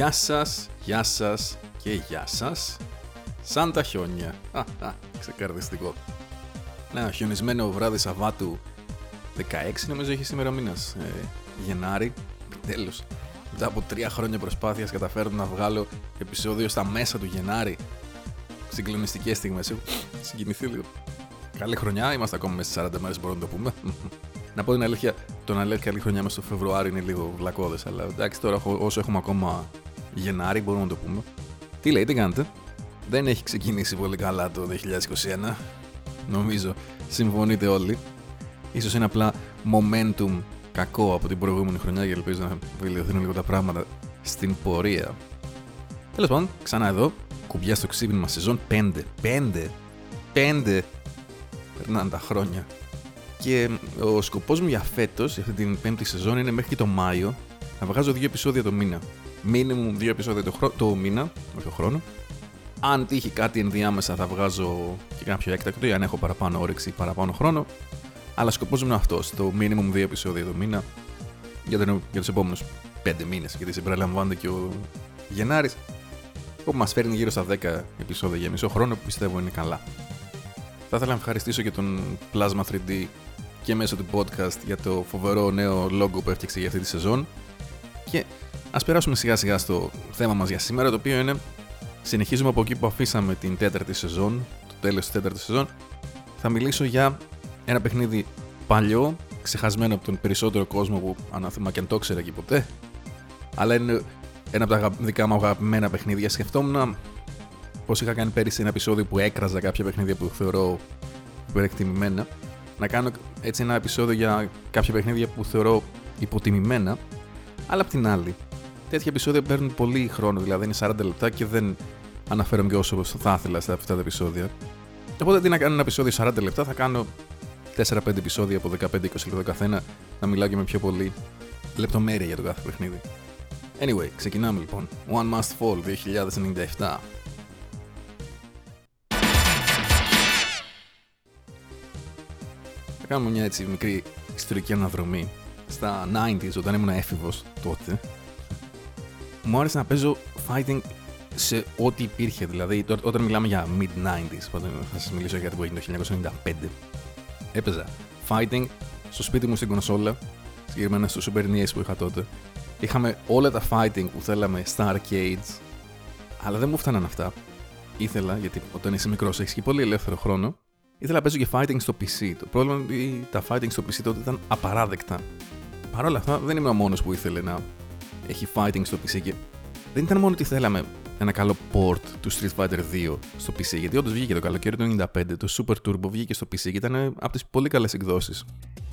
Γεια σας, γεια σας και γεια σας. Σαν τα χιόνια. Ξεκαρδιστικό. Ένα χιονισμένο βράδυ Σαββάτου 16 νομίζω έχει σήμερα μήνας. Ε, Γενάρη. Τέλος. Μετά από τρία χρόνια προσπάθειας καταφέρω να βγάλω επεισόδιο στα μέσα του Γενάρη. Συγκλονιστικές στιγμές. Έχω συγκινηθεί λίγο. Καλή χρονιά, είμαστε ακόμα μέσα στις 40 μέρες, μπορούμε να το πούμε. να πω την αλήθεια, το να λέει καλή χρονιά μέσα στο Φεβρουάριο είναι λίγο βλακώδες, αλλά εντάξει τώρα όσο έχουμε ακόμα Γενάρη μπορούμε να το πούμε. Τι λέει, τι κάνετε; Δεν έχει ξεκινήσει πολύ καλά το 2021. Νομίζω συμφωνείτε όλοι. Ίσως είναι απλά momentum κακό από την προηγούμενη χρονιά και ελπίζω να βελτιωθούν λίγο τα πράγματα στην πορεία. Τέλος πάντων, ξανά εδώ, κουμπιά στο ξύπνημα σεζόν 5. 5! 5! Περνάνε τα χρόνια. Και ο σκοπός μου για φέτος, για αυτή την πέμπτη σεζόν, είναι μέχρι το Μάιο να βγάζω δύο επεισόδια το μήνα. Μίνιμουμ δύο επεισόδια το, χρό... το μήνα, όχι το χρόνο. Αν τύχει κάτι ενδιάμεσα, θα βγάζω και κάποιο έκτακτο ή αν έχω παραπάνω όρεξη ή παραπάνω χρόνο. Αλλά σκοπός μου είναι αυτός, το minimum δύο επεισόδια το μήνα για, τον, για τους επόμενους πέντε μήνες. Γιατί συμπεριλαμβάνεται και ο Γενάρης, που μας φέρνει γύρω στα 10 επεισόδια για μισό χρόνο που πιστεύω είναι καλά. Θα ήθελα να ευχαριστήσω και τον Plasma 3D και μέσω του podcast για το φοβερό νέο logo που έφτιαξε για αυτή τη σεζόν. Και ας περάσουμε σιγά σιγά στο θέμα μας για σήμερα, το οποίο είναι συνεχίζουμε από εκεί που αφήσαμε την τέταρτη σεζόν, το τέλος της τέταρτης σεζόν. Θα μιλήσω για ένα παιχνίδι παλιό, ξεχασμένο από τον περισσότερο κόσμο που ανάθεμα και αν το ήξερε εκεί ποτέ. Αλλά είναι ένα από τα δικά μου αγαπημένα παιχνίδια. Σκεφτόμουν πώς είχα κάνει πέρυσι ένα επεισόδιο που έκραζα κάποια παιχνίδια που θεωρώ υπερεκτιμημένα. Να κάνω έτσι ένα επεισόδιο για κάποια παιχνίδια που θεωρώ υποτιμημένα. Αλλά απ' την άλλη, τέτοια επεισόδια παίρνουν πολύ χρόνο, δηλαδή είναι 40 λεπτά και δεν αναφέρομαι και όσο θα ήθελα σε αυτά τα επεισόδια. Οπότε αντί να κάνω ένα επεισόδιο 40 λεπτά, θα κάνω 4-5 επεισόδια από 15-20 λεπτά καθένα να μιλάω και με πιο πολύ λεπτομέρεια για το κάθε παιχνίδι. Anyway, ξεκινάμε λοιπόν. One Must Fall 2097. Θα κάνουμε μια έτσι μικρή ιστορική αναδρομή. Στα 90s, όταν ήμουν έφηβος τότε, μου άρεσε να παίζω fighting σε ό,τι υπήρχε. Δηλαδή, όταν μιλάμε για mid-90s, θα σας μιλήσω για το που έγινε το 1995, έπαιζα fighting στο σπίτι μου στην κονσόλα, συγκεκριμένα στο Super NES που είχα τότε. Είχαμε όλα τα fighting που θέλαμε στα arcades, αλλά δεν μου φτάναν αυτά. Ήθελα, γιατί όταν είσαι μικρός έχεις και πολύ ελεύθερο χρόνο, ήθελα να παίζω και fighting στο PC. Το πρόβλημα είναι ότι τα fighting στο PC τότε ήταν απαράδεκτα. Παρ' όλα αυτά, δεν ήμουν ο μόνος που ήθελε να έχει fighting στο PC και δεν ήταν μόνο ότι θέλαμε ένα καλό port του Street Fighter 2 στο PC. Γιατί όντως βγήκε το καλοκαίρι του 95, το Super Turbo βγήκε στο PC και ήταν από τις πολύ καλές εκδόσεις.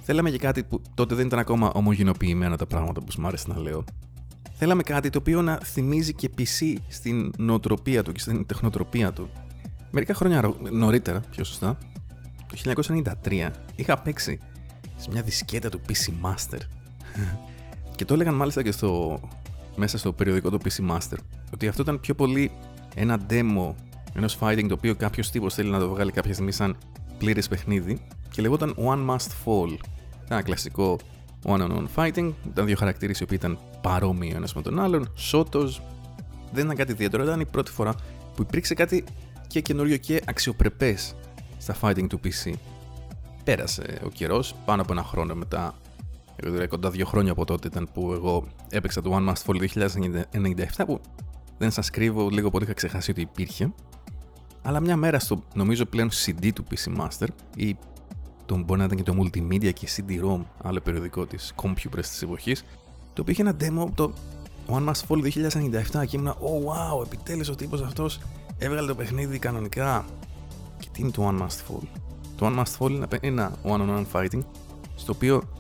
Θέλαμε και κάτι που τότε δεν ήταν ακόμα ομογενοποιημένα τα πράγματα που μου άρεσε να λέω. Θέλαμε κάτι το οποίο να θυμίζει και PC στην νοοτροπία του και στην τεχνοτροπία του. Μερικά χρόνια νωρίτερα, πιο σωστά, το 1993, είχα παίξει σε μια δισκέτα του PC Master. Και το έλεγαν μάλιστα και στο μέσα στο περιοδικό του PC Master. Ότι αυτό ήταν πιο πολύ ένα demo ενός fighting το οποίο κάποιος τύπος θέλει να το βγάλει κάποια στιγμή σαν πλήρε παιχνίδι και λεγόταν One Must Fall. Ένα κλασικό one on one fighting. Ήταν δύο χαρακτήρες οι οποίοι ήταν παρόμοιοι ένας με τον άλλον. Σότο. Δεν ήταν κάτι ιδιαίτερο. Ήταν η πρώτη φορά που υπήρξε κάτι και καινούριο και αξιοπρεπές στα fighting του PC. Πέρασε ο καιρός, πάνω από ένα χρόνο μετά Δηλαδή κοντά δύο χρόνια από τότε ήταν που εγώ έπαιξα το One Must Fall 2097 που δεν σας κρύβω λίγο πολύ είχα ξεχάσει ότι υπήρχε. Αλλά μια μέρα στο νομίζω πλέον CD του PC Master ή το, μπορεί να ήταν και το Multimedia και CD-ROM άλλο περιοδικό της Computers της εποχής το οποίο είχε ένα demo το One Must Fall 2097 και ήμουν oh wow επιτέλους ο τύπος αυτός έβγαλε το παιχνίδι κανονικά και τι είναι το One Must Fall; Το One Must Fall είναι ένα one-on-one fighting στο οποίο οι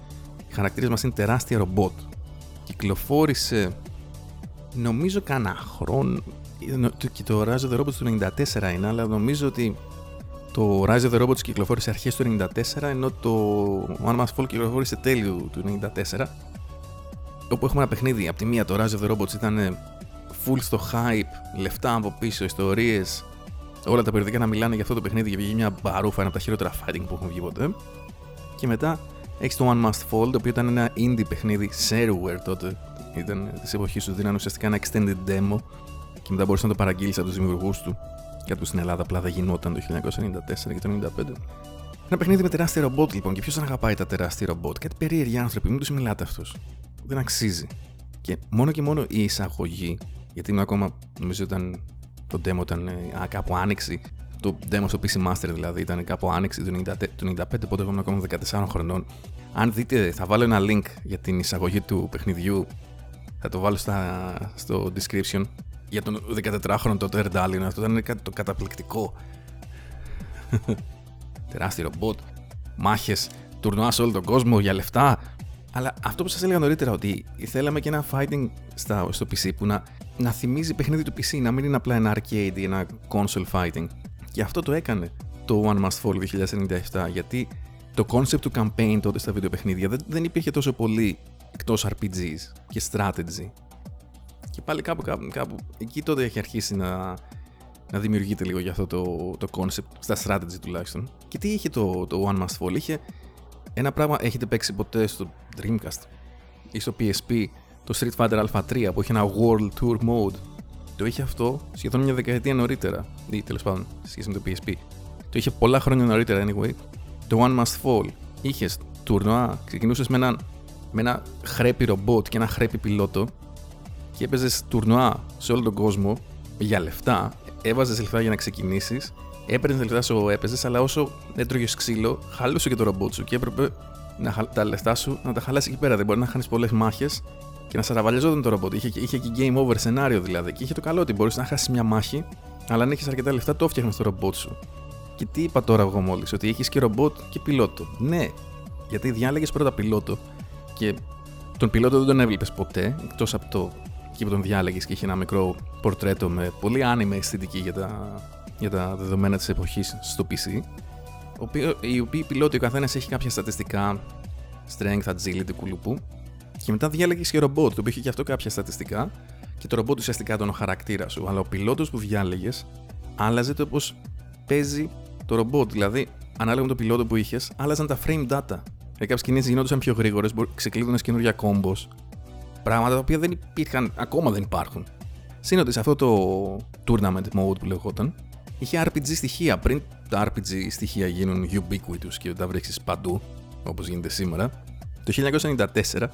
χαρακτήρες μας είναι τεράστια ρομπότ. Κυκλοφόρησε νομίζω κανένα χρόνο και το Rise of the Robots του 94 είναι, αλλά νομίζω ότι το Rise of the Robots κυκλοφόρησε αρχές του 94, ενώ το One Must Fall κυκλοφόρησε τέλειο του 94. Όπου έχουμε ένα παιχνίδι, από τη μία το Rise of the Robots ήταν full στο hype, λεφτά από πίσω, ιστορίες, όλα τα περιοδικά να μιλάνε για αυτό το παιχνίδι και βγήκε μια μπαρούφα, ένα από τα χειρότερα fighting που έχουν βγει ποτέ. Και μετά Έχεις το One Must Fall, το οποίο ήταν ένα indie παιχνίδι Shareware τότε. Ήταν της εποχής του, δίνανε ουσιαστικά ένα extended demo και μετά μπορούσες να το παραγγείλεις από τους δημιουργούς του. Κάτι που στην Ελλάδα απλά δεν γινόταν το 1994 και το 1995. Ένα παιχνίδι με τεράστια ρομπότ λοιπόν. Και ποιος δεν αγαπάει τα τεράστια ρομπότ; Κάτι περίεργοι άνθρωποι, μην τους μιλάτε αυτούς. Δεν αξίζει. Και μόνο και μόνο η εισαγωγή, γιατί είναι ακόμα νομίζω ήταν το demo ήταν α, κάπου άνοιξη. Το demo στο PC Master δηλαδή ήταν κάπου άνοιξη του 95, του 95 πότε εγώ ήμουν ακόμα 14 χρονών. Αν δείτε, θα βάλω ένα link για την εισαγωγή του παιχνιδιού. Θα το βάλω στα, στο description. Για τον 14χρονο τότε Ερντάλιν. Αυτό ήταν κάτι το καταπληκτικό. Τεράστιο ρομπότ. Μάχες, τουρνουά σε όλο τον κόσμο για λεφτά. Αλλά αυτό που σας έλεγα νωρίτερα, ότι θέλαμε και ένα fighting στα, στο PC που να, να θυμίζει παιχνίδι του PC, να μην είναι απλά ένα arcade ή ένα console fighting. Και αυτό το έκανε το One Must Fall 2097, γιατί το concept του campaign τότε στα βιντεοπαιχνίδια δεν, δεν υπήρχε τόσο πολύ εκτός RPGs και strategy. Και πάλι κάπου, κάπου, κάπου εκεί τότε έχει αρχίσει να, να δημιουργείται λίγο για αυτό το, το concept, στα strategy τουλάχιστον. Και τι είχε το, το One Must Fall, είχε ένα πράγμα, έχετε παίξει ποτέ στο Dreamcast ή στο PSP, το Street Fighter Alpha 3 που είχε ένα World Tour Mode; Το είχε αυτό σχεδόν μια δεκαετία νωρίτερα, ή τέλος πάντων, σε σχέση με το PSP. Το είχε πολλά χρόνια νωρίτερα, anyway. Το One Must Fall. Είχες τουρνουά, ξεκινούσες με, ένα, με ένα χρέπι ρομπότ και ένα χρέπι πιλότο και έπαιζες τουρνουά σε όλο τον κόσμο για λεφτά. Έβαζες λεφτά για να ξεκινήσεις έπαιρνες λεφτά σου έπαιζες, αλλά όσο έτρωγες ξύλο, χαλούσε και το ρομπότ σου και έπρεπε να, τα λεφτά σου να τα χαλάσει εκεί πέρα. Δεν μπορεί να χάνεις πολλές μάχες και να σαραβαλιαζόταν το ρομπότ. Είχε, είχε και game over σενάριο δηλαδή. Και είχε το καλό ότι μπορείς να χάσεις μια μάχη, αλλά αν έχεις αρκετά λεφτά, το φτιάχνει το ρομπότ σου. Και τι είπα τώρα εγώ μόλις, ότι έχεις και ρομπότ και πιλότο. Ναι, γιατί διάλεγες πρώτα πιλότο και τον πιλότο δεν τον έβλεπες ποτέ, εκτός από το εκεί που τον διάλεγες και είχε ένα μικρό πορτρέτο με πολύ άνιμε αισθητική για τα για τα δεδομένα της εποχής στο PC, οι οποίοι πιλότοι ο καθένας έχει κάποια στατιστικά, strength, agility, κουλουπού, και μετά διάλεγες και ρομπότ, το οποίο είχε και αυτό κάποια στατιστικά, και το ρομπότ ουσιαστικά ήταν ο χαρακτήρας σου. Αλλά ο πιλότος που διάλεγες άλλαζε το πώς παίζει το ρομπότ. Δηλαδή, ανάλογα με το πιλότο που είχες, άλλαζαν τα frame data. Για κάποιες κινήσει γινόντουσαν πιο γρήγορες, ξεκλείδωνες καινούργια κόμπος. Πράγματα τα οποία δεν υπήρχαν, ακόμα δεν υπάρχουν. Σύνοτε σε αυτό το tournament mode που λεγόταν, είχε RPG στοιχεία. Πριν τα RPG στοιχεία γίνουν ubiquitous και τα βρίσκει παντού, όπως γίνεται σήμερα, το 1994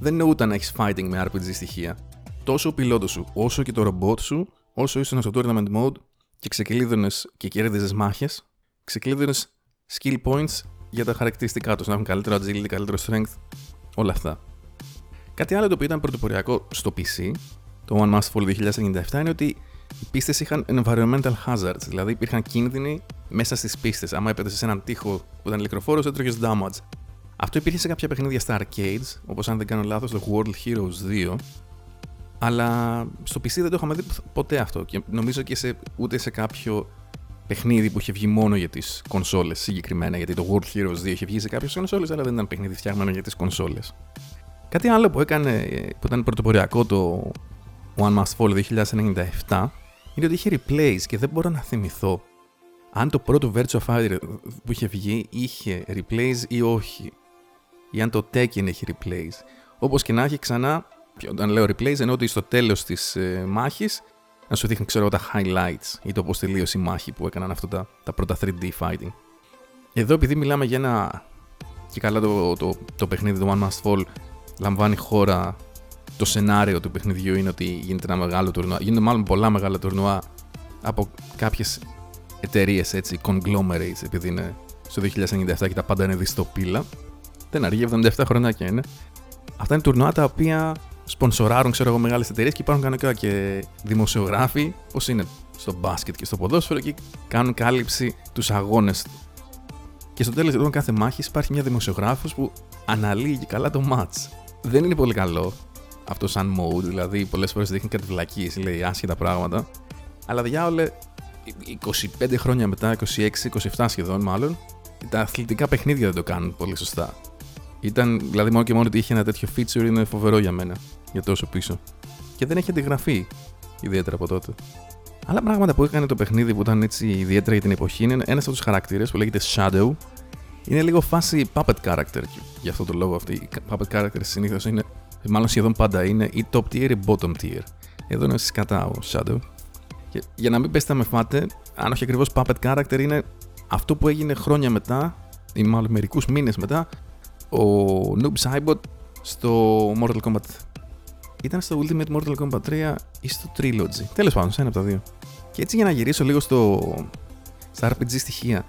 δεν νοούταν να έχεις fighting με RPG στοιχεία. Τόσο ο πιλότος σου, όσο και το ρομπότ σου, όσο ήσουν στο tournament mode και ξεκλείδωνες και κέρδιζες μάχες, ξεκλείδωνες skill points για τα χαρακτηριστικά τους. Να έχουν καλύτερο agility, καλύτερο strength, όλα αυτά. Κάτι άλλο το οποίο ήταν πρωτοποριακό στο PC, το One Must Fall 2097, είναι ότι οι πίστες είχαν environmental hazards, δηλαδή υπήρχαν κίνδυνοι μέσα στις πίστες. Άμα έπαιζες σε έναν τοίχο που ήταν ηλεκτροφόρος, έτρωγες damage. Αυτό υπήρχε σε κάποια παιχνίδια στα arcades, όπως αν δεν κάνω λάθος το World Heroes 2. Αλλά στο PC δεν το είχαμε δει ποτέ αυτό και νομίζω και σε, ούτε σε κάποιο παιχνίδι που είχε βγει μόνο για τις κονσόλες συγκεκριμένα. Γιατί το World Heroes 2 είχε βγει σε κάποιες κονσόλες, αλλά δεν ήταν παιχνίδι φτιαγμένο για τις κονσόλες. Κάτι άλλο που έκανε, που ήταν πρωτοποριακό το One Must Fall 2097 είναι ότι είχε replays και δεν μπορώ να θυμηθώ αν το πρώτο Virtua Fighter που είχε βγει είχε replays ή όχι. Ή αν το Tekken έχει replays. Όπως και να έχει ξανά, όταν λέω replays εννοώ ότι στο τέλος της ε, μάχης να σου δείχνει ξέρω τα highlights ή το πώς τελείωσε η μάχη που έκαναν αυτά τα, τα πρώτα 3D fighting. Εδώ επειδή μιλάμε για ένα και καλά το, το, το παιχνίδι του One Must Fall λαμβάνει χώρα το σενάριο του παιχνιδιού είναι ότι γίνεται ένα μεγάλο τουρνουά. Γίνονται μάλλον πολλά μεγάλα τουρνουά από κάποιες εταιρείες έτσι, conglomerates, επειδή είναι στο 2097 και τα πάντα είναι διστοπίλα. Δεν αργεί, 77 χρονάκια είναι. Αυτά είναι τουρνουά τα οποία σπονσοράρουν, ξέρω εγώ, μεγάλες εταιρείες και υπάρχουν κανονικά και δημοσιογράφοι, όπως είναι στο μπάσκετ και στο ποδόσφαιρο, και κάνουν κάλυψη τους αγώνες. Και στο τέλος λοιπόν κάθε μάχη υπάρχει μια δημοσιογράφος που αναλύει και καλά το match. Δεν είναι πολύ καλό, αυτό σαν mode, δηλαδή πολλές φορές δείχνει κάτι βλακίες, λέει άσχετα πράγματα. Αλλά διάολε 25 χρόνια μετά, 26-27 σχεδόν μάλλον, τα αθλητικά παιχνίδια δεν το κάνουν πολύ σωστά. Ήταν, δηλαδή, μόνο και μόνο ότι είχε ένα τέτοιο feature είναι φοβερό για μένα, για τόσο πίσω. Και δεν έχει αντιγραφεί ιδιαίτερα από τότε. Άλλα πράγματα που έκανε το παιχνίδι που ήταν έτσι ιδιαίτερα για την εποχή είναι ένας από τους χαρακτήρες που λέγεται Shadow, Είναι λίγο φάση puppet character. Γι' αυτό το λόγο αυτή οι puppet characters συνήθως είναι, μάλλον σχεδόν πάντα είναι ή top tier ή bottom tier. Εδώ είναι κατά ο Shadow. Και για να μην πέστε με φάτε, αν όχι ακριβώς puppet character, είναι αυτό που έγινε χρόνια μετά, ή μάλλον μερικούς μήνες μετά, ο Noob Saibot στο Mortal Kombat. Ήταν στο Ultimate Mortal Kombat 3 ή στο Trilogy; Τέλος πάντων, σε ένα από τα δύο. Και έτσι για να γυρίσω λίγο στο, στα RPG στοιχεία,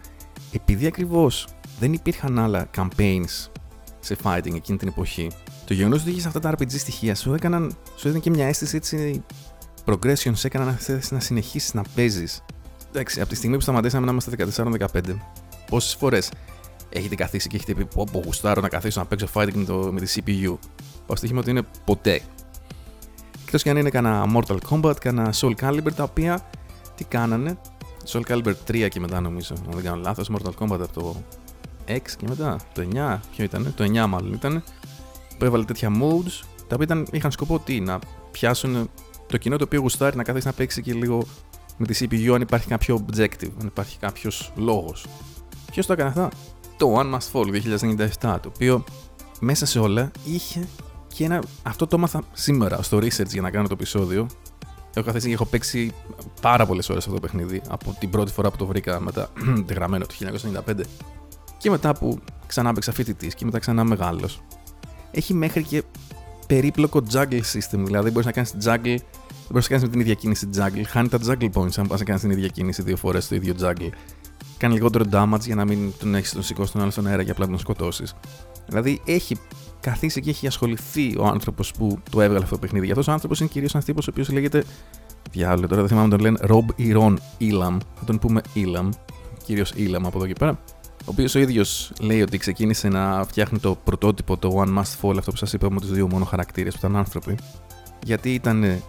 επειδή ακριβώς δεν υπήρχαν άλλα campaigns σε fighting εκείνη την εποχή, το γεγονός ότι είχες αυτά τα RPG στοιχεία σου, έκαναν, σου έδινε και μια αίσθηση έτσι progression, σε έκαναν να συνεχίσεις να παίζεις. Εντάξει, από τη στιγμή που σταματήσαμε να είμαστε 14-15, πόσες φορές έχετε καθίσει και έχετε πει: Πω, πω γουστάρω να καθίσω να παίξω fighting με, το, με τη CPU. Πάω στοίχημα ότι είναι ποτέ. Εκτός και αν είναι κανένα Mortal Kombat, κανένα Soul Calibur, τα οποία τι κάνανε; Soul Calibur 3 και μετά νομίζω, αν δεν κάνω λάθος. Mortal Kombat από το 6 και μετά. Το 9, ποιο ήταν, το 9 μάλλον ήταν. Που έβαλε τέτοια modes, τα οποία ήταν, είχαν σκοπό τι, να πιάσουν το κοινό το οποίο γουστάρει να κάθεται να παίξει και λίγο με τη CPU αν υπάρχει κάποιο objective, αν υπάρχει κάποιος λόγος. Ποιος το έκανε αυτά, το One Must Fall 2097, το οποίο μέσα σε όλα είχε και ένα. Αυτό το έμαθα σήμερα στο research για να κάνω το επεισόδιο. Έχω καθίσει και έχω παίξει πάρα πολλές ώρες αυτό το παιχνίδι από την πρώτη φορά που το βρήκα μετά γραμμένο το 1995 και μετά που ξανά έπαιξα φοιτητής και μετά ξανά μεγάλος. Έχει μέχρι και περίπλοκο juggle system, δηλαδή μπορείς να κάνεις juggle δεν μπορείς να κάνεις με την ίδια κίνηση juggle. Χάνει τα juggle points αν πας να κάνεις την ίδια κίνηση δύο φορές το ίδιο juggle. Κάνει λιγότερο damage για να μην τον έχεις τον σηκώσει τον άλλο στον αέρα και απλά τον σκοτώσεις. Δηλαδή έχει καθίσει και έχει ασχοληθεί ο άνθρωπος που το έβγαλε αυτό το παιχνίδι. Για αυτός ο άνθρωπος είναι κυρίως ένας τύπος ο οποίος λέγεται. Διάλογο τώρα δεν θυμάμαι τον λένε Rob Iron Elam. Θα τον πούμε Elam. Κυρίως Elam από εδώ και πέρα. Ο οποίος ο ίδιος λέει ότι ξεκίνησε να φτιάχνει το πρωτότυπο, το One Must Fall, αυτό που σας είπα με τους δύο μόνο χαρακτήρες που ήταν άνθρωποι. Γιατί ήταν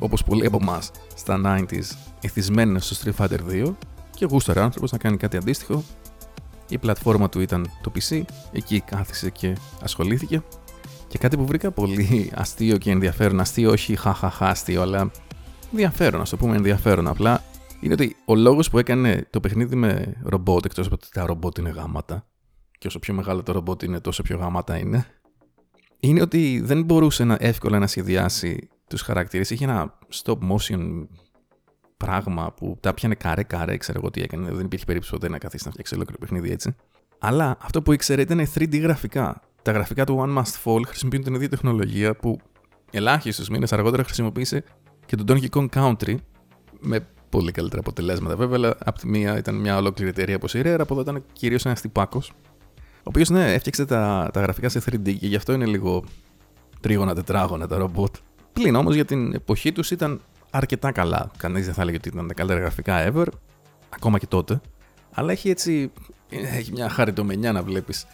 όπως πολλοί από εμάς στα 90s, εθισμένοι στο Street Fighter 2 και γούσταρε άνθρωπος να κάνει κάτι αντίστοιχο. Η πλατφόρμα του ήταν το PC, εκεί κάθισε και ασχολήθηκε. Και κάτι που βρήκα πολύ αστείο και ενδιαφέρον, αστείο όχι χαχαχά αστείο, αλλά ενδιαφέρον, ας το πούμε ενδιαφέρον απλά, είναι ότι ο λόγος που έκανε το παιχνίδι με ρομπότ, εκτός από ότι τα ρομπότ είναι γάματα, και όσο πιο μεγάλο το ρομπότ είναι, τόσο πιο γάματα είναι, είναι ότι δεν μπορούσε να εύκολα να σχεδιάσει τους χαρακτήρες. Είχε ένα stop motion πράγμα που τα πιανε καρέ καρέ, ξέρω εγώ τι έκανε. Δεν υπήρχε περίπτωση ποτέ να καθίσει να φτιάξει ολόκληρο παιχνίδι έτσι. Αλλά αυτό που ήξερε ήταν 3D γραφικά. Τα γραφικά του One Must Fall χρησιμοποιούν την ίδια τεχνολογία που ελάχιστου μήνες αργότερα χρησιμοποίησε και το Donkey Kong Country με πολύ καλύτερα αποτελέσματα βέβαια. Αλλά από τη μία ήταν μια ολόκληρη εταιρεία όπως η Rare, από εδώ ήταν κυρίως ένας τυπάκος. Ο οποίος ναι, έφτιαξε τα, τα γραφικά σε 3D και γι' αυτό είναι λίγο τρίγωνα, τετράγωνα τα ρομπότ. Πλην όμως για την εποχή τους ήταν αρκετά καλά. Κανείς δεν θα έλεγε ότι ήταν τα καλύτερα γραφικά ever, ακόμα και τότε. Αλλά έχει έτσι. Έχει μια χαριτομενιά να βλέπεις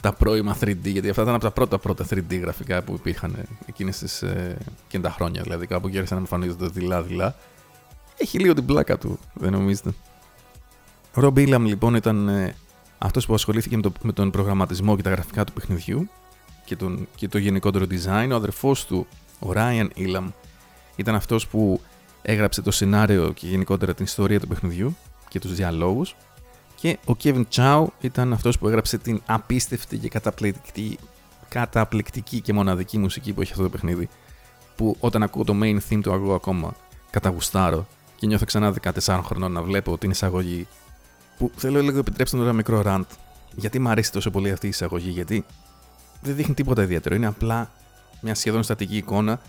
τα πρώιμα 3D, γιατί αυτά ήταν από τα πρώτα πρώτα 3D γραφικά που υπήρχαν εκείνες τις ε, τα χρόνια. Δηλαδή κάπου γέρισαν να εμφανίζονται δειλά-δειλά. Έχει λίγο την πλάκα του, δεν νομίζετε; Ο Rob Ilham λοιπόν ήταν ε, αυτός που ασχολήθηκε με, το, με, τον προγραμματισμό και τα γραφικά του παιχνιδιού και, τον, και το γενικότερο design. Ο αδερφός του ο Ryan Elam ήταν αυτός που έγραψε το σενάριο και γενικότερα την ιστορία του παιχνιδιού και τους διαλόγους. Και ο Kevin Chow ήταν αυτός που έγραψε την απίστευτη και καταπληκτική, καταπληκτική και μοναδική μουσική που έχει αυτό το παιχνίδι που όταν ακούω το main theme του ακούω ακόμα καταγουστάρω και νιώθω ξανά 14 χρονών να βλέπω την εισαγωγή που θέλω λίγο επιτρέψτε ένα μικρό rant. Γιατί μου αρέσει τόσο πολύ αυτή η εισαγωγή γιατί δεν δείχνει τίποτα ιδιαίτερο. Είναι απλά μια σχεδόν στατική εικόνα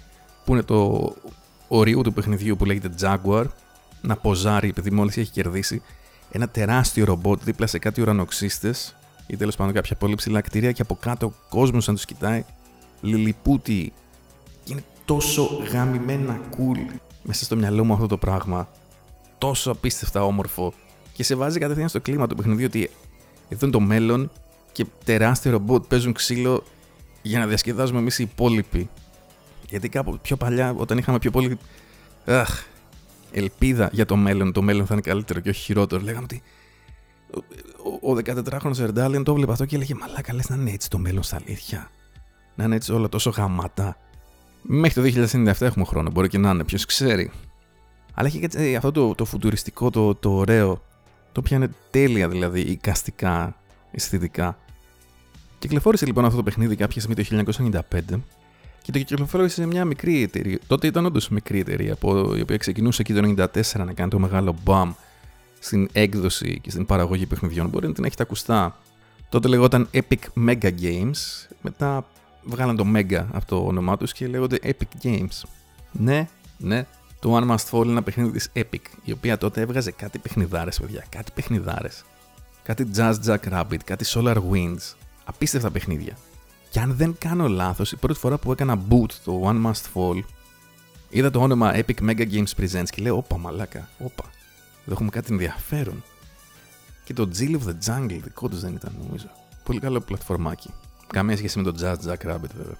που είναι το ορίου του παιχνιδιού που λέγεται Jaguar να ποζάρει επειδή μόλις έχει κερδίσει ένα τεράστιο ρομπότ δίπλα σε κάτι ουρανοξύστες ή τέλος πάντων κάποια πολύ ψηλά κτίρια και από κάτω ο κόσμος να τους κοιτάει. Λιλιπούτι και είναι τόσο γαμημένα cool μέσα στο μυαλό μου αυτό το πράγμα. Τόσο απίστευτα όμορφο. Και σε βάζει κατευθείαν στο κλίμα του παιχνιδιού ότι εδώ είναι το μέλλον και τεράστιο ρομπότ παίζουν ξύλο για να διασκεδάζουμε εμείς οι υπόλοιποι. Γιατί κάπου πιο παλιά, όταν είχαμε πιο πολύ αχ, ελπίδα για το μέλλον, το μέλλον θα είναι καλύτερο και όχι χειρότερο, λέγαμε ότι ο, ο 14χρονο Ερντάλεν το έβλεπε αυτό και έλεγε Μαλάκα, λες να είναι έτσι το μέλλον στα αλήθεια. Να είναι έτσι όλα τόσο γαμάτα. Μέχρι το 2097 έχουμε χρόνο, μπορεί και να είναι, ποιος ξέρει. Αλλά έχει και αυτό το, το φουτουριστικό, το, το ωραίο, το οποίο είναι τέλεια δηλαδή, οικαστικά, αισθητικά. Κυκλοφόρησε λοιπόν αυτό το παιχνίδι κάποια στιγμή το 1995 και το κυκλοφόρησε σε μια μικρή εταιρεία. Τότε ήταν όντως μικρή εταιρεία που, η οποία ξεκινούσε εκεί το 1994 να κάνει το μεγάλο μπαμ στην έκδοση και στην παραγωγή παιχνιδιών. Μπορεί να την έχετε ακουστά. Τότε λεγόταν Epic Mega Games. Μετά βγάλαν το Mega από το όνομά τους και λέγονται Epic Games. Ναι, ναι, το One Must Fall είναι ένα παιχνίδι της Epic, η οποία τότε έβγαζε κάτι παιχνιδάρες, παιδιά. Κάτι παιχνιδάρες. Κάτι Jazz Jack Rabbit, κάτι Solar Winds. Απίστευτα παιχνίδια. Και αν δεν κάνω λάθος, η πρώτη φορά που έκανα boot το One Must Fall, είδα το όνομα Epic Mega Games Presents και λέω: Όπα, μαλάκα, όπα. Εδώ έχουμε κάτι ενδιαφέρον. Και το Jill of the Jungle δικό τους δεν ήταν, νομίζω. Πολύ καλό πλατφορμάκι. Καμία σχέση με το Jazz Jack Rabbit, βέβαια.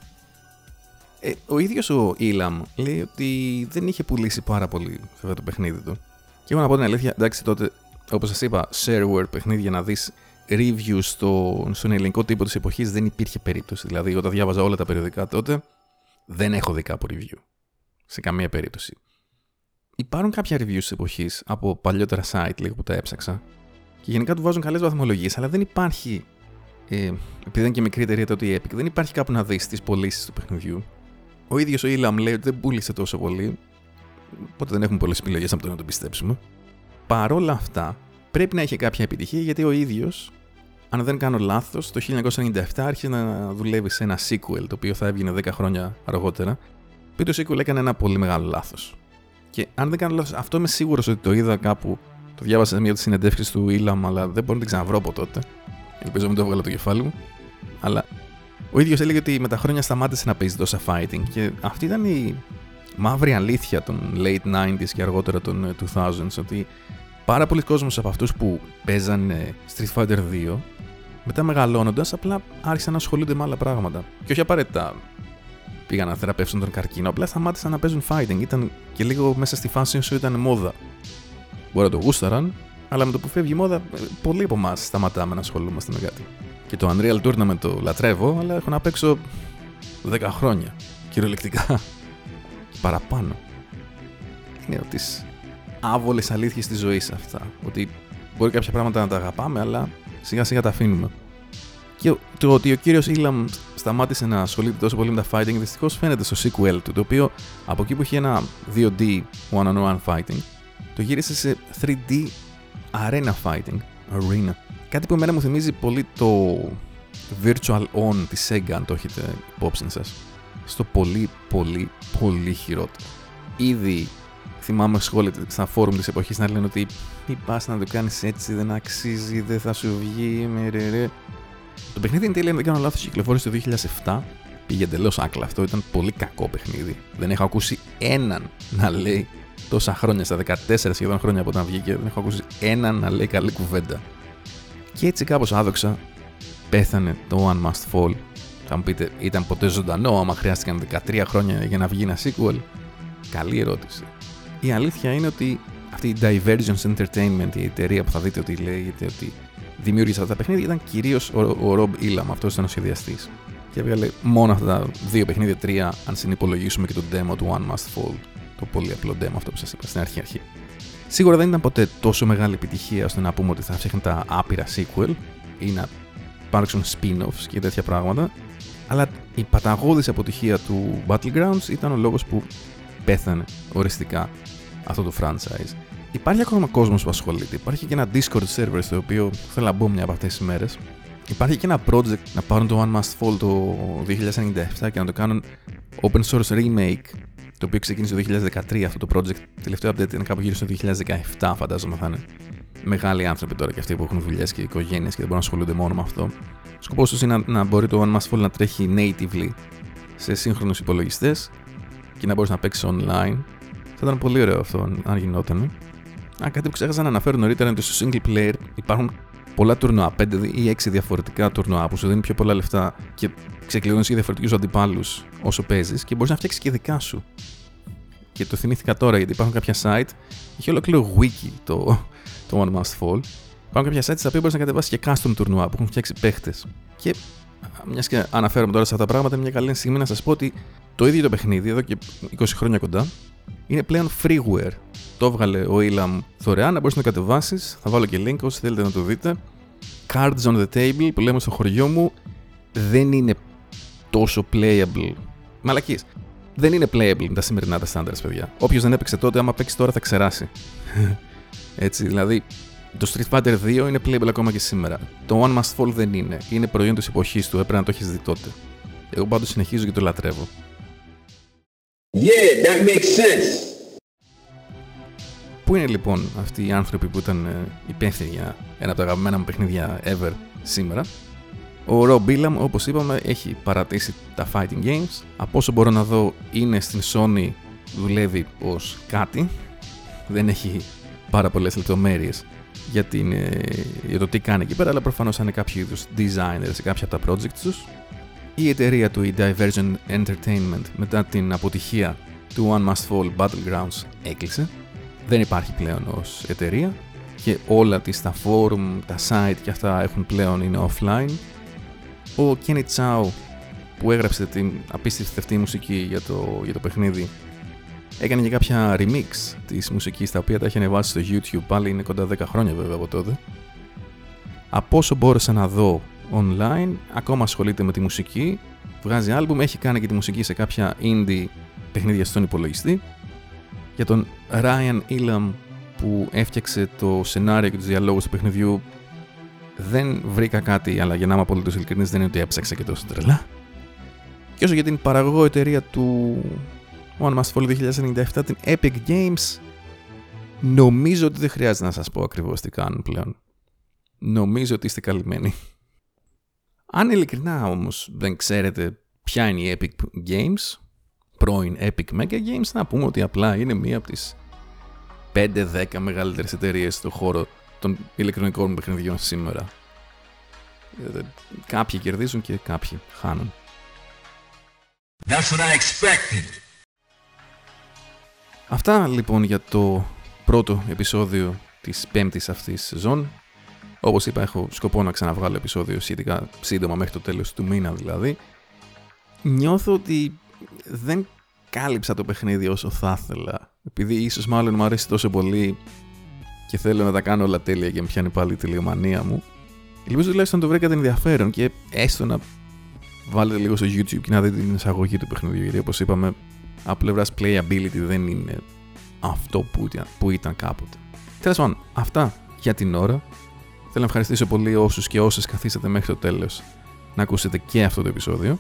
Ε, ο ίδιος ο Ήλαμ λέει ότι δεν είχε πουλήσει πάρα πολύ βέβαια το παιχνίδι του. Και εγώ να πω την αλήθεια, εντάξει τότε, όπως σας είπα, shareware παιχνίδι για να δεις reviews στο, στον ελληνικό τύπο της εποχής δεν υπήρχε περίπτωση. Δηλαδή, όταν διάβαζα όλα τα περιοδικά τότε, δεν έχω δει κάπου review. Σε καμία περίπτωση. Υπάρχουν κάποια reviews της εποχής από παλιότερα site λίγο που τα έψαξα και γενικά του βάζουν καλές βαθμολογίες, αλλά δεν υπάρχει. Ε, επειδή είναι και μικρή εταιρεία τότε η Epic, δεν υπάρχει κάπου να δεις τις πωλήσεις του παιχνιδιού. Ο ίδιος ο Ήλαμ λέει ότι δεν πούλησε τόσο πολύ. Οπότε δεν έχουμε πολλές επιλογές από το να το πιστέψουμε. Παρόλα αυτά, πρέπει να είχε κάποια επιτυχία γιατί ο ίδιος, αν δεν κάνω λάθος, το 1997 άρχισε να δουλεύει σε ένα sequel το οποίο θα έβγαινε 10 χρόνια αργότερα. Που το sequel έκανε ένα πολύ μεγάλο λάθος. Και αν δεν κάνω λάθος, αυτό είμαι σίγουρος ότι το είδα κάπου. Το διάβασα σε μια από τις συνεντεύξεις του Ήλαμ, αλλά δεν μπορώ να την ξαναβρω από τότε. Ελπίζω να μην το έβγαλα το κεφάλι μου. Αλλά ο ίδιος έλεγε ότι με τα χρόνια σταμάτησε να παίζει τόσα fighting και αυτή ήταν η μαύρη αλήθεια των late 90s και αργότερα των 2000s ότι πάρα πολλοί κόσμος από αυτούς που παίζανε Street Fighter 2 μετά μεγαλώνοντας απλά άρχισαν να ασχολούνται με άλλα πράγματα. Και όχι απαραίτητα πήγαν να θεραπεύσουν τον καρκίνο, απλά σταμάτησαν να παίζουν fighting. Ήταν και λίγο μέσα στη φάση σου ήταν μόδα. Μπορεί να το γούσταραν, αλλά με το που φεύγει η μόδα, πολλοί από εμάς σταματάμε να ασχολούμαστε με κάτι. Και το Unreal Tournament το λατρεύω, αλλά έχω να παίξω 10 χρόνια. Κυριολεκτικά. Παραπάνω. Είναι από τις άβολες αλήθειες της ζωής αυτά. Ότι μπορεί κάποια πράγματα να τα αγαπάμε, αλλά σιγά σιγά τα αφήνουμε. Και το ότι ο κύριος Ήλαμ σταμάτησε να ασχολείται τόσο πολύ με τα fighting δυστυχώς φαίνεται στο sequel του, το οποίο από εκεί που είχε ένα 2D one-on-one fighting, το γύρισε σε 3D arena fighting. Arena. Κάτι που εμένα μου θυμίζει πολύ το Virtual On της Sega, αν το έχετε υπόψη σας. Στο πολύ, πολύ, πολύ χειρότερο. Ήδη θυμάμαι σχόλια στα φόρουμ της εποχής να λένε ότι μη πας να το κάνεις έτσι, δεν αξίζει, δεν θα σου βγει. Μερερε. Το παιχνίδι εν τέλει, αν δεν κάνω λάθος, κυκλοφόρησε το 2007. Πήγε εντελώς άκλα αυτό. Ήταν πολύ κακό παιχνίδι. Δεν έχω ακούσει έναν να λέει τόσα χρόνια, στα 14 σχεδόν χρόνια από όταν βγήκε, δεν έχω ακούσει έναν να λέει καλή κουβέντα. Και έτσι κάπως άδοξα πέθανε το One Must Fall. Θα μου πείτε, ήταν ποτέ ζωντανό άμα χρειάστηκαν 13 χρόνια για να βγει ένα sequel; Καλή ερώτηση. Η αλήθεια είναι ότι αυτή η Divergence Entertainment, η εταιρεία που θα δείτε ότι λέγεται ότι δημιούργησε αυτά τα παιχνίδια, ήταν κυρίως ο, ο Rob Illam, αυτός ήταν ο σχεδιαστής. Και έβγαλε μόνο αυτά τα δύο παιχνίδια, τρία, αν συνυπολογίσουμε και το demo του One Must Fall. Το πολύ απλό demo αυτό που σας είπα στην αρχή αρχή. Σίγουρα δεν ήταν ποτέ τόσο μεγάλη επιτυχία ώστε να πούμε ότι θα φτιάχνει τα άπειρα sequel ή να υπάρξουν spin-offs και τέτοια πράγματα. Αλλά η παταγώδης αποτυχία του Battlegrounds ήταν ο λόγος που πέθανε οριστικά αυτό το franchise. Υπάρχει ακόμα κόσμος που ασχολείται. Υπάρχει και ένα Discord server στο οποίο θέλω να μπω μια από αυτές τις μέρες. Υπάρχει και ένα project να πάρουν το One Must Fall το 2097 και να το κάνουν open source remake το οποίο ξεκίνησε το 2013 αυτό το project. Τελευταίο update είναι κάπου γύρω στο 2017, φαντάζομαι θα είναι. Μεγάλοι άνθρωποι τώρα και αυτοί που έχουν δουλειές και οικογένειες και δεν μπορούν να ασχολούνται μόνο με αυτό. Ο σκοπός τους είναι να, να μπορεί το One Must Fall να τρέχει natively σε σύγχρονους υπολογιστές και να μπορείς να παίξεις online. Θα ήταν πολύ ωραίο αυτό αν γινόταν. Α, κάτι που ξέχασα να αναφέρω νωρίτερα είναι ότι στο single player υπάρχουν πολλά τουρνουά, 5 ή 6 διαφορετικά τουρνουά που σου δίνουν πιο πολλά λεφτά και ξεκλειδώνεις και διαφορετικούς αντιπάλους όσο παίζεις και μπορείς να φτιάξεις και δικά σου. Και το θυμήθηκα τώρα γιατί υπάρχουν κάποια site, έχει ολόκληρο wiki το, το One Must Fall. Υπάρχουν κάποια site στα οποία μπορείς να κατεβάσεις και custom τουρνουά που έχουν φτιάξει παίχτες. Και μιας και αναφέρομαι τώρα σε αυτά τα πράγματα, μια καλή στιγμή να σας πω ότι το ίδιο το παιχνίδι εδώ και 20 χρόνια κοντά είναι πλέον freeware. Το έβγαλε ο Elam δωρεάν, να μπορείς να το κατεβάσεις. Θα βάλω και link όσοι θέλετε να το δείτε. cards on the table που λέμε στο χωριό μου δεν είναι τόσο playable. Μαλακίες. Δεν είναι playable τα σημερινά τα standards, παιδιά. Όποιος δεν έπαιξε τότε, άμα παίξει τώρα θα ξεράσει. Έτσι, δηλαδή, το Street Fighter 2 είναι playable ακόμα και σήμερα. Το One Must Fall δεν είναι. Είναι προϊόν της εποχής του, έπρεπε να το έχεις δει τότε. Εγώ πάντως συνεχίζω και το λατρεύω. Yeah, that makes sense. Πού είναι λοιπόν αυτοί οι άνθρωποι που ήταν ε, υπεύθυνοι για ένα από τα αγαπημένα μου παιχνίδια ever σήμερα; Ο Rob Billam, όπως είπαμε, έχει παρατήσει τα fighting games. Από όσο μπορώ να δω είναι στην Sony δουλεύει ως κάτι. Δεν έχει πάρα πολλές λεπτομέρειες για, την, ε, για το τι κάνει εκεί πέρα, αλλά προφανώς είναι κάποιο είδους designer σε κάποια από τα projects τους. Η εταιρεία του, η Divergent Entertainment, μετά την αποτυχία του One Must Fall Battlegrounds έκλεισε δεν υπάρχει πλέον ως εταιρεία και όλα τις τα forum, τα site και αυτά έχουν πλέον είναι offline. Ο Kenny Chao που έγραψε την απίστευτη αυτή μουσική για το, για το παιχνίδι έκανε και κάποια remix της μουσικής τα οποία τα έχει ανεβάσει στο YouTube πάλι είναι κοντά 10 χρόνια βέβαια από τότε. Από όσο μπόρεσα να δω online, ακόμα ασχολείται με τη μουσική, βγάζει άλμπουμ, έχει κάνει και τη μουσική σε κάποια indie παιχνίδια στον υπολογιστή για τον Ryan Elam που έφτιαξε το σενάριο και τους διαλόγους του παιχνιδιού δεν βρήκα κάτι, αλλά για να είμαι απολύτως ειλικρινής δεν είναι ότι έψαξα και τόσο τρελά. Και όσο για την παραγωγό εταιρεία του One Must Fall 2097, την Epic Games, νομίζω ότι δεν χρειάζεται να σας πω ακριβώς τι κάνουν πλέον. Νομίζω ότι είστε καλυμμένοι. Αν ειλικρινά όμως δεν ξέρετε ποια είναι η Epic Games, πρώην Epic Mega Games, να πούμε ότι απλά είναι μία από τις 5-10 μεγαλύτερες εταιρείες στον χώρο των ηλεκτρονικών παιχνιδιών σήμερα. Ε, κάποιοι κερδίζουν και κάποιοι χάνουν. That's what I expected. Αυτά λοιπόν για το πρώτο επεισόδιο της πέμπτης αυτής σεζόν. Όπως είπα έχω σκοπό να ξαναβγάλω επεισόδιο σχετικά σύντομα μέχρι το τέλος του μήνα δηλαδή. Νιώθω ότι δεν κάλυψα το παιχνίδι όσο θα ήθελα. Επειδή ίσως μάλλον μου αρέσει τόσο πολύ και θέλω να τα κάνω όλα τέλεια και με πιάνει πάλι η τελειομανία μου. Ελπίζω τουλάχιστον το βρήκατε ενδιαφέρον και έστω να βάλετε λίγο στο YouTube και να δείτε την εισαγωγή του παιχνιδιού. Γιατί όπως είπαμε, από πλευράς playability δεν είναι αυτό που ήταν, που ήταν κάποτε. Τέλος πάντων, αυτά για την ώρα. Θέλω να ευχαριστήσω πολύ όσους και όσες καθίσατε μέχρι το τέλος να ακούσετε και αυτό το επεισόδιο.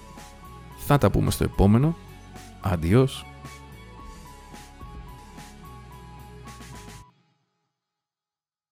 Θα τα πούμε στο επόμενο. Adiós.